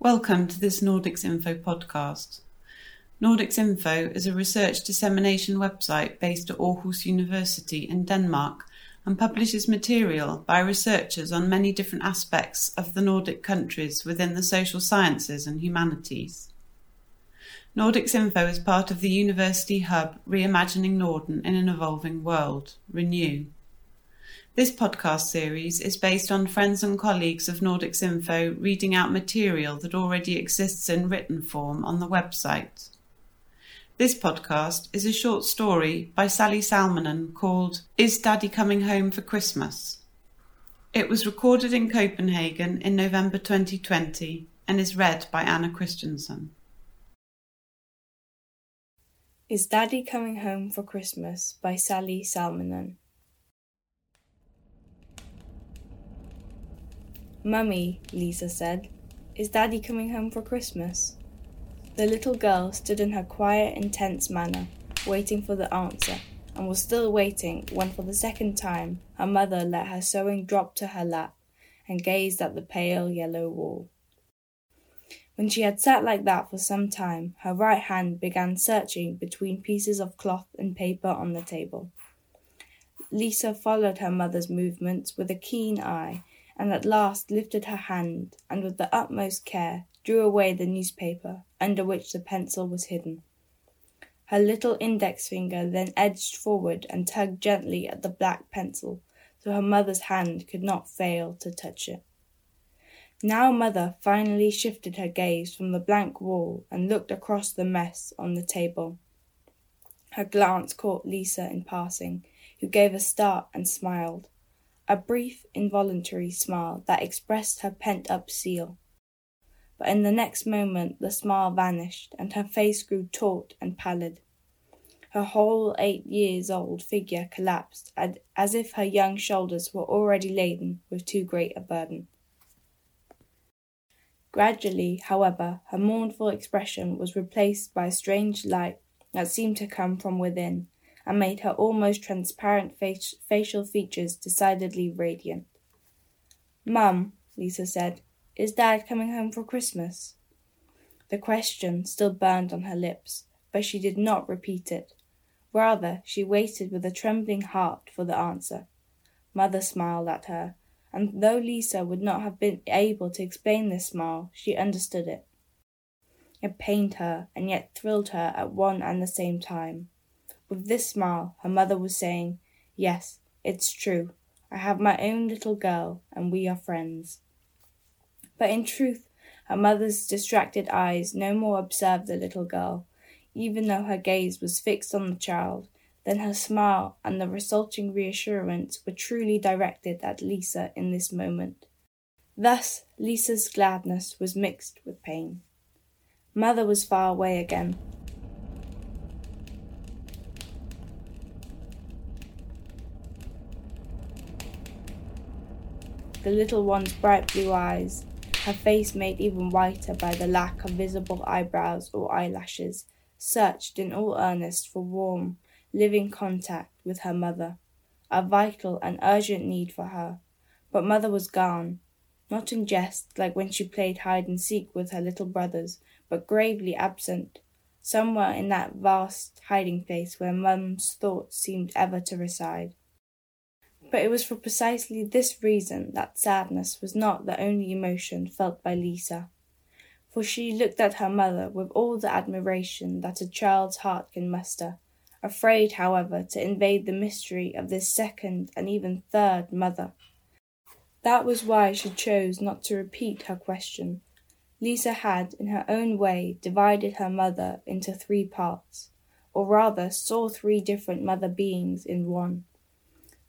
Welcome to this Nordics Info podcast. Nordics Info is a research dissemination website based at Aarhus University in Denmark and publishes material by researchers on many different aspects of the Nordic countries within the social sciences and humanities. Nordics Info is part of the University Hub Reimagining Norden in an Evolving World, Renew. This podcast series is based on friends and colleagues of Nordics Info reading out material that already exists in written form on the website. This podcast is a short story by Sally Salminen called Is Daddy Coming Home for Christmas? It was recorded in Copenhagen in November 2020 and is read by Anna Christensen. Is Daddy Coming Home for Christmas by Sally Salminen. Mummy, Lisa said, is Daddy coming home for Christmas? The little girl stood in her quiet, intense manner, waiting for the answer, and was still waiting when, for the second time, her mother let her sewing drop to her lap and gazed at the pale yellow wall. When she had sat like that for some time, her right hand began searching between pieces of cloth and paper on the table. Lisa followed her mother's movements with a keen eye and at last lifted her hand and with the utmost care drew away the newspaper under which the pencil was hidden. Her little index finger then edged forward and tugged gently at the black pencil, so her mother's hand could not fail to touch it. Now mother finally shifted her gaze from the blank wall and looked across the mess on the table. Her glance caught Lisa in passing, who gave a start and smiled a brief, involuntary smile that expressed her pent up zeal. But in the next moment the smile vanished, and her face grew taut and pallid. Her whole eight years old figure collapsed as if her young shoulders were already laden with too great a burden. Gradually, however, her mournful expression was replaced by a strange light that seemed to come from within and made her almost transparent facial features decidedly radiant. Mum, Lisa said, is Dad coming home for Christmas? The question still burned on her lips, but she did not repeat it. Rather, she waited with a trembling heart for the answer. Mother smiled at her, and though Lisa would not have been able to explain this smile, she understood it. It pained her and yet thrilled her at one and the same time. With this smile, her mother was saying, Yes, it's true. I have my own little girl, and we are friends. But in truth, her mother's distracted eyes no more observed the little girl, even though her gaze was fixed on the child, than her smile and the resulting reassurance were truly directed at Lisa in this moment. Thus, Lisa's gladness was mixed with pain. Mother was far away again, the little one's bright blue eyes, her face made even whiter by the lack of visible eyebrows or eyelashes, searched in all earnest for warm, living contact with her mother, a vital and urgent need for her. But mother was gone, not in jest like when she played hide and seek with her little brothers, but gravely absent, somewhere in that vast hiding place where mum's thoughts seemed ever to reside. But it was for precisely this reason that sadness was not the only emotion felt by Lisa. For she looked at her mother with all the admiration that a child's heart can muster, afraid, however, to invade the mystery of this second and even third mother. That was why she chose not to repeat her question. Lisa had, in her own way, divided her mother into three parts, or rather saw three different mother beings in one.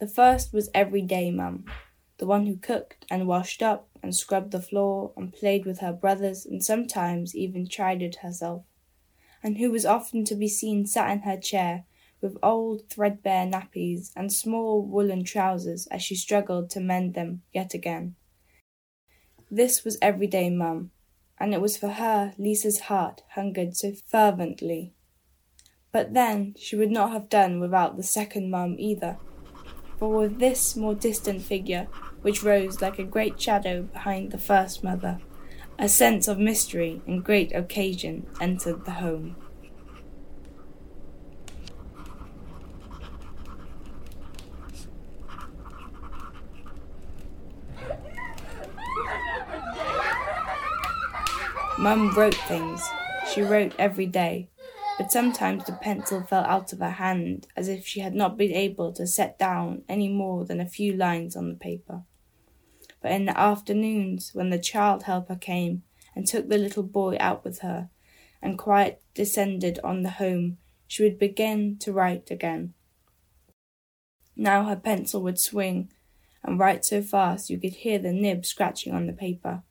The first was everyday mum, the one who cooked and washed up and scrubbed the floor and played with her brothers and sometimes even chided herself, and who was often to be seen sat in her chair with old threadbare nappies and small woolen trousers as she struggled to mend them yet again. This was everyday mum, and it was for her Lisa's heart hungered so fervently. But then she would not have done without the second mum either for with this more distant figure, which rose like a great shadow behind the first mother, A sense of mystery and great occasion entered the home. Mum wrote things. She wrote every day, but sometimes the pencil fell out of her hand as if she had not been able to set down any more than a few lines on the paper. But in the afternoons, when the child helper came and took the little boy out with her, and quiet descended on the home, she would begin to write again. Now her pencil would swing and write so fast you could hear the nib scratching on the paper.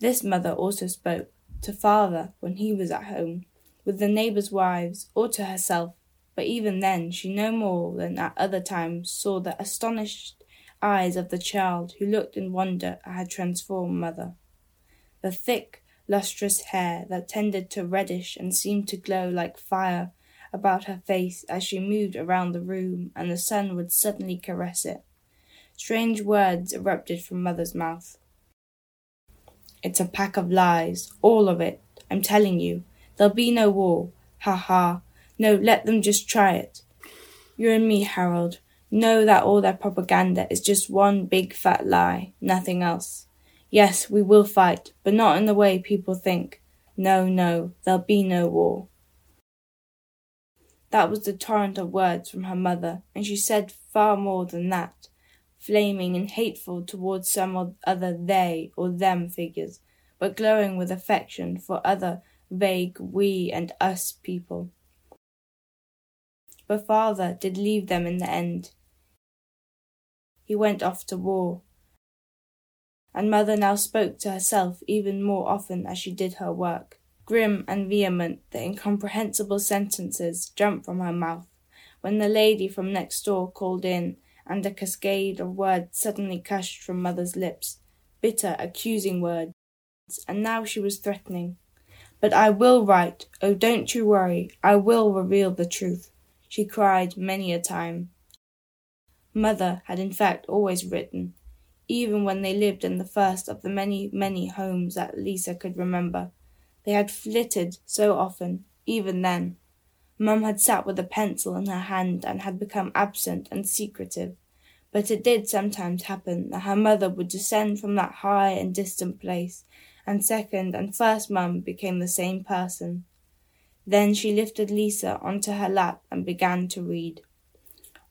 This mother also spoke to father when he was at home, with the neighbours' wives, or to herself, but even then she no more than at other times saw the astonished eyes of the child who looked in wonder at her transformed mother. The thick, lustrous hair that tended to reddish and seemed to glow like fire about her face as she moved around the room and the sun would suddenly caress it. Strange words erupted from mother's mouth. It's a pack of lies, all of it. I'm telling you. There'll be no war. Ha ha. No, let them just try it. You and me, Harold, know that all their propaganda is just one big fat lie, nothing else. Yes, we will fight, but not in the way people think. No, no, there'll be no war. That was the torrent of words from her mother, and she said far more than that flaming and hateful towards some other they or them figures, but glowing with affection for other vague we and us people. But father did leave them in the end. He went off to war. And mother now spoke to herself even more often as she did her work. Grim and vehement, the incomprehensible sentences jumped from her mouth when the lady from next door called in and a cascade of words suddenly gushed from mother's lips, bitter, accusing words, and now she was threatening. But I will write. Oh, don't you worry. I will reveal the truth, she cried many a time. Mother had in fact always written, even when they lived in the first of the many, many homes that Lisa could remember. They had flitted so often, even then. Mum had sat with a pencil in her hand and had become absent and secretive, but it did sometimes happen that her mother would descend from that high and distant place, and second and first mum became the same person. Then she lifted Lisa onto her lap and began to read.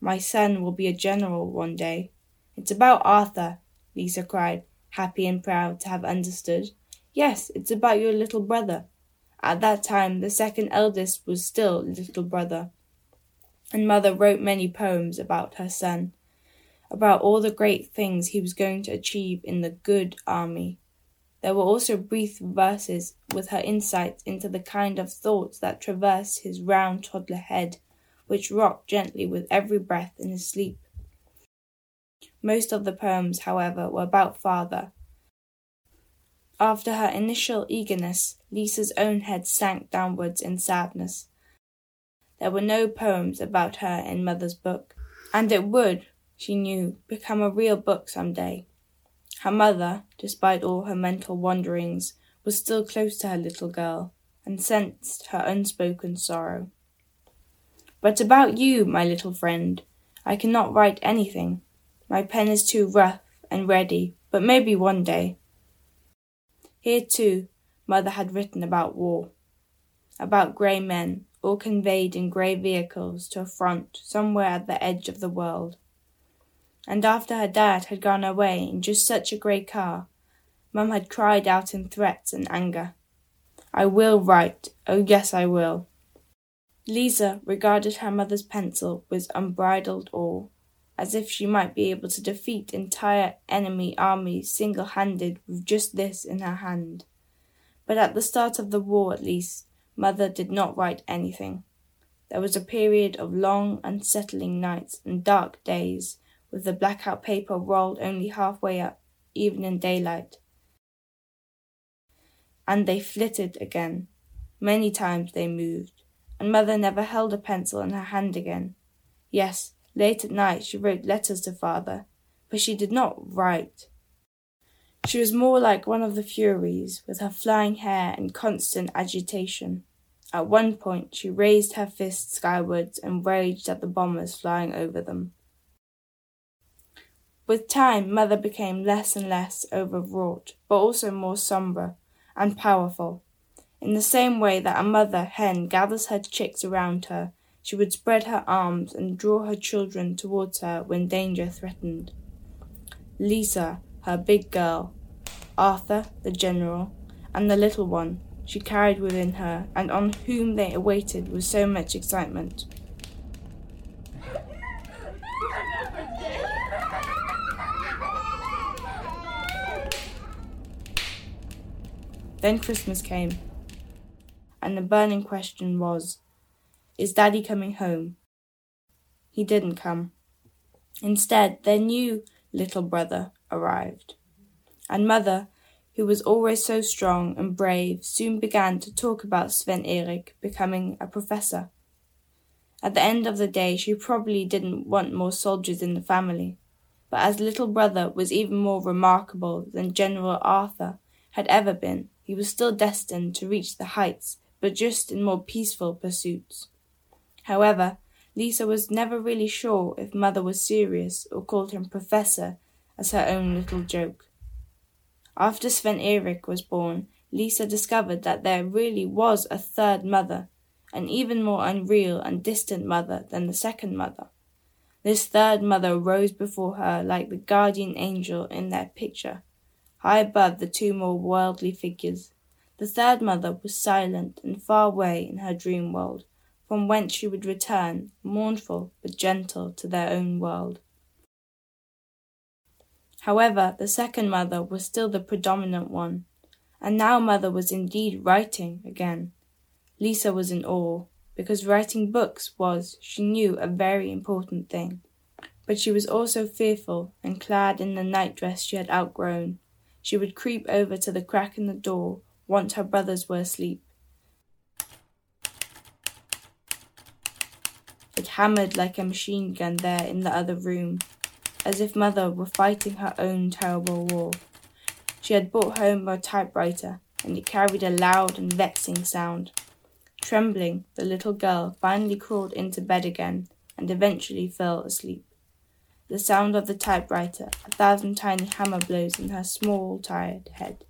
My son will be a general one day. It's about Arthur, Lisa cried, happy and proud to have understood. Yes, it's about your little brother. At that time, the second eldest was still little brother. And mother wrote many poems about her son, about all the great things he was going to achieve in the good army. There were also brief verses with her insight into the kind of thoughts that traversed his round toddler head, which rocked gently with every breath in his sleep. Most of the poems, however, were about father, after her initial eagerness, Lisa's own head sank downwards in sadness. There were no poems about her in Mother's book, and it would, she knew, become a real book some day. Her mother, despite all her mental wanderings, was still close to her little girl, and sensed her unspoken sorrow. But about you, my little friend, I cannot write anything. My pen is too rough and ready, but maybe one day. Here, too, mother had written about war, about grey men, all conveyed in grey vehicles to a front somewhere at the edge of the world. And after her dad had gone away in just such a grey car, Mum had cried out in threats and anger. I will write. Oh, yes, I will. Lisa regarded her mother's pencil with unbridled awe as if she might be able to defeat entire enemy armies single handed with just this in her hand. But at the start of the war, at least, Mother did not write anything. There was a period of long, unsettling nights and dark days, with the blackout paper rolled only halfway up, even in daylight. And they flitted again. Many times they moved, and Mother never held a pencil in her hand again. Yes, Late at night she wrote letters to father, but she did not write. She was more like one of the Furies, with her flying hair and constant agitation. At one point, she raised her fist skywards and raged at the bombers flying over them. With time, Mother became less and less overwrought, but also more sombre and powerful. In the same way that a mother hen gathers her chicks around her, she would spread her arms and draw her children towards her when danger threatened. Lisa, her big girl, Arthur, the general, and the little one she carried within her, and on whom they awaited with so much excitement. Then Christmas came, and the burning question was Is Daddy coming home? He didn't come. Instead, their new little brother arrived, and Mother, who was always so strong and brave, soon began to talk about Sven Erik becoming a professor. At the end of the day, she probably didn't want more soldiers in the family, but as little brother was even more remarkable than General Arthur had ever been, he was still destined to reach the heights, but just in more peaceful pursuits. However, Lisa was never really sure if Mother was serious or called him Professor as her own little joke. After Sven Erik was born, Lisa discovered that there really was a third mother, an even more unreal and distant mother than the second mother. This third mother rose before her like the guardian angel in their picture, high above the two more worldly figures. The third mother was silent and far away in her dream world, from whence she would return, mournful but gentle, to their own world. However, the second mother was still the predominant one, and now mother was indeed writing again. Lisa was in awe, because writing books was, she knew, a very important thing. But she was also fearful, and clad in the night dress she had outgrown, she would creep over to the crack in the door once her brothers were asleep. It hammered like a machine gun there in the other room, as if mother were fighting her own terrible war. She had brought home a typewriter, and it carried a loud and vexing sound. Trembling, the little girl finally crawled into bed again and eventually fell asleep the sound of the typewriter, a thousand tiny hammer blows in her small, tired head.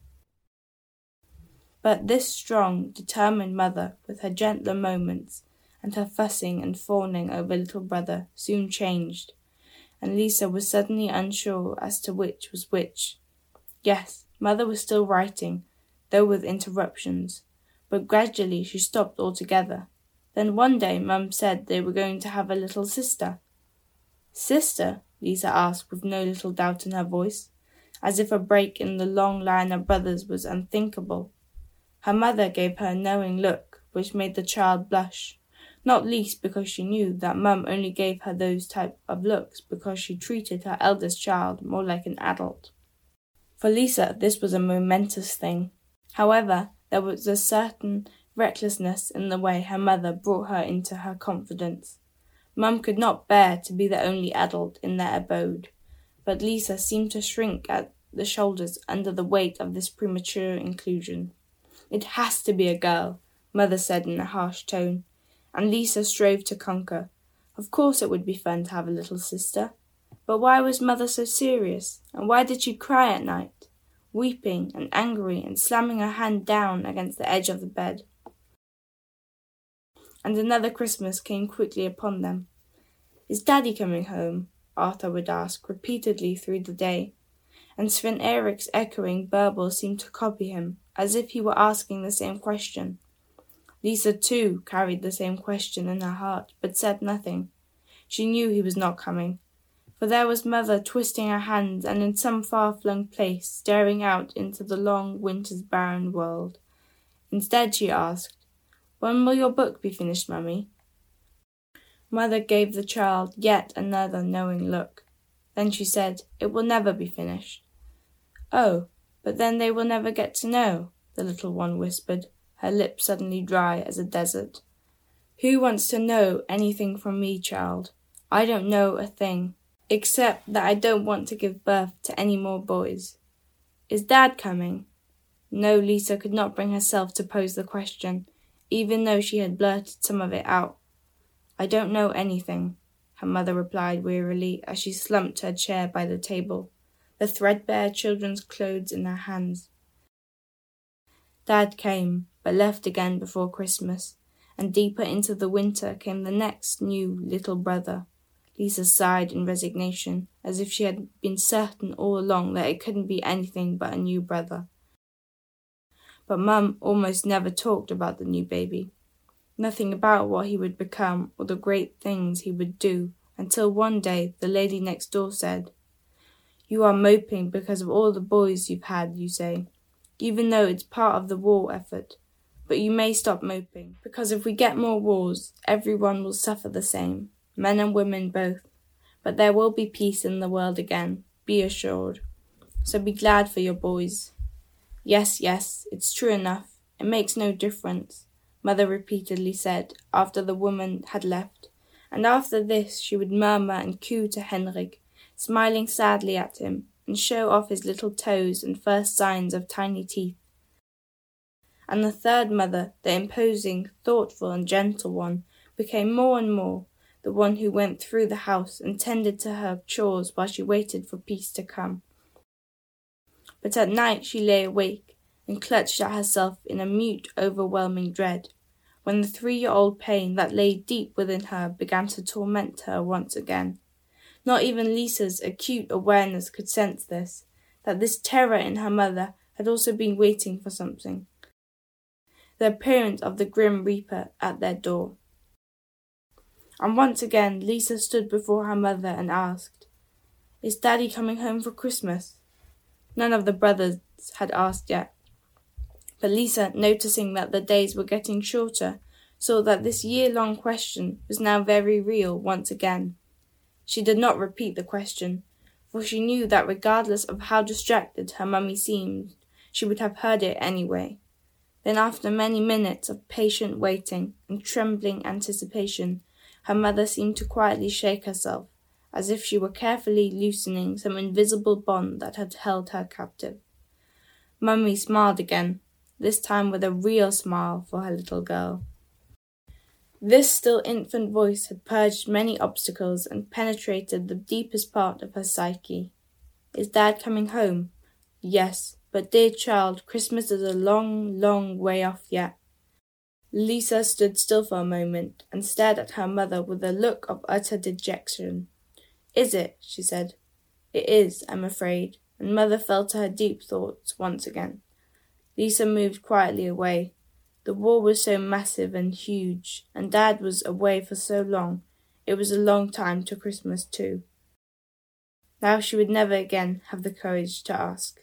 But this strong, determined mother, with her gentler moments, and her fussing and fawning over little brother, soon changed, and Lisa was suddenly unsure as to which was which. Yes, mother was still writing, though with interruptions, but gradually she stopped altogether. Then one day Mum said they were going to have a little sister. Sister? Lisa asked with no little doubt in her voice, as if a break in the long line of brothers was unthinkable. Her mother gave her a knowing look, which made the child blush, not least because she knew that Mum only gave her those type of looks because she treated her eldest child more like an adult. For Lisa, this was a momentous thing. However, there was a certain recklessness in the way her mother brought her into her confidence. Mum could not bear to be the only adult in their abode, but Lisa seemed to shrink at the shoulders under the weight of this premature inclusion. It has to be a girl, Mother said in a harsh tone, and Lisa strove to conquer. Of course it would be fun to have a little sister. But why was Mother so serious, and why did she cry at night, weeping and angry and slamming her hand down against the edge of the bed? And another Christmas came quickly upon them. Is Daddy coming home? Arthur would ask repeatedly through the day, and Sven Erik's echoing burble seemed to copy him, as if he were asking the same question. Lisa, too, carried the same question in her heart, but said nothing. She knew he was not coming, for there was Mother twisting her hands and in some far flung place staring out into the long winter's barren world. Instead, she asked, when will your book be finished, Mummy? Mother gave the child yet another knowing look. Then she said, It will never be finished. Oh, but then they will never get to know, the little one whispered, her lips suddenly dry as a desert. Who wants to know anything from me, child? I don't know a thing, except that I don't want to give birth to any more boys. Is Dad coming? No, Lisa could not bring herself to pose the question, even though she had blurted some of it out. I don't know anything, her mother replied wearily as she slumped her chair by the table, the threadbare children's clothes in her hands. Dad came, but left again before Christmas, and deeper into the winter came the next new little brother. Lisa sighed in resignation, as if she had been certain all along that it couldn't be anything but a new brother. But Mum almost never talked about the new baby. Nothing about what he would become or the great things he would do until one day the lady next door said, You are moping because of all the boys you've had, you say even though it's part of the war effort. But you may stop moping, because if we get more wars, everyone will suffer the same, men and women both. But there will be peace in the world again, be assured. So be glad for your boys. Yes, yes, it's true enough. It makes no difference, Mother repeatedly said after the woman had left. And after this she would murmur and coo to Henrik, smiling sadly at him and show off his little toes and first signs of tiny teeth. And the third mother, the imposing, thoughtful, and gentle one, became more and more the one who went through the house and tended to her chores while she waited for peace to come. But at night she lay awake and clutched at herself in a mute, overwhelming dread, when the three year old pain that lay deep within her began to torment her once again. Not even Lisa's acute awareness could sense this, that this terror in her mother had also been waiting for something. The appearance of the grim reaper at their door. And once again Lisa stood before her mother and asked, Is Daddy coming home for Christmas? None of the brothers had asked yet. But Lisa, noticing that the days were getting shorter, saw that this year long question was now very real once again. She did not repeat the question, for she knew that regardless of how distracted her mummy seemed, she would have heard it anyway. Then, after many minutes of patient waiting and trembling anticipation, her mother seemed to quietly shake herself, as if she were carefully loosening some invisible bond that had held her captive. Mummy smiled again, this time with a real smile for her little girl. This still infant voice had purged many obstacles and penetrated the deepest part of her psyche. Is Dad coming home? Yes, but dear child, Christmas is a long, long way off yet. Lisa stood still for a moment and stared at her mother with a look of utter dejection. Is it? she said. It is, I'm afraid, and mother fell to her deep thoughts once again. Lisa moved quietly away, the war was so massive and huge, and Dad was away for so long. It was a long time to Christmas, too. Now she would never again have the courage to ask.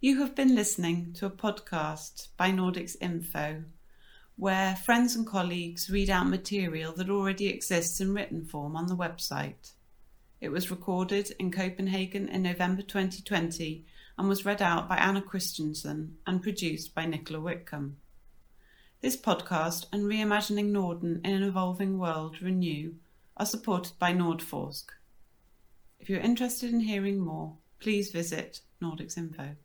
You have been listening to a podcast by Nordics Info, where friends and colleagues read out material that already exists in written form on the website. It was recorded in Copenhagen in November 2020 and was read out by Anna Christensen and produced by Nicola Witcombe. This podcast and Reimagining Norden in an Evolving World Renew are supported by Nordforsk. If you're interested in hearing more, please visit Nordics Info.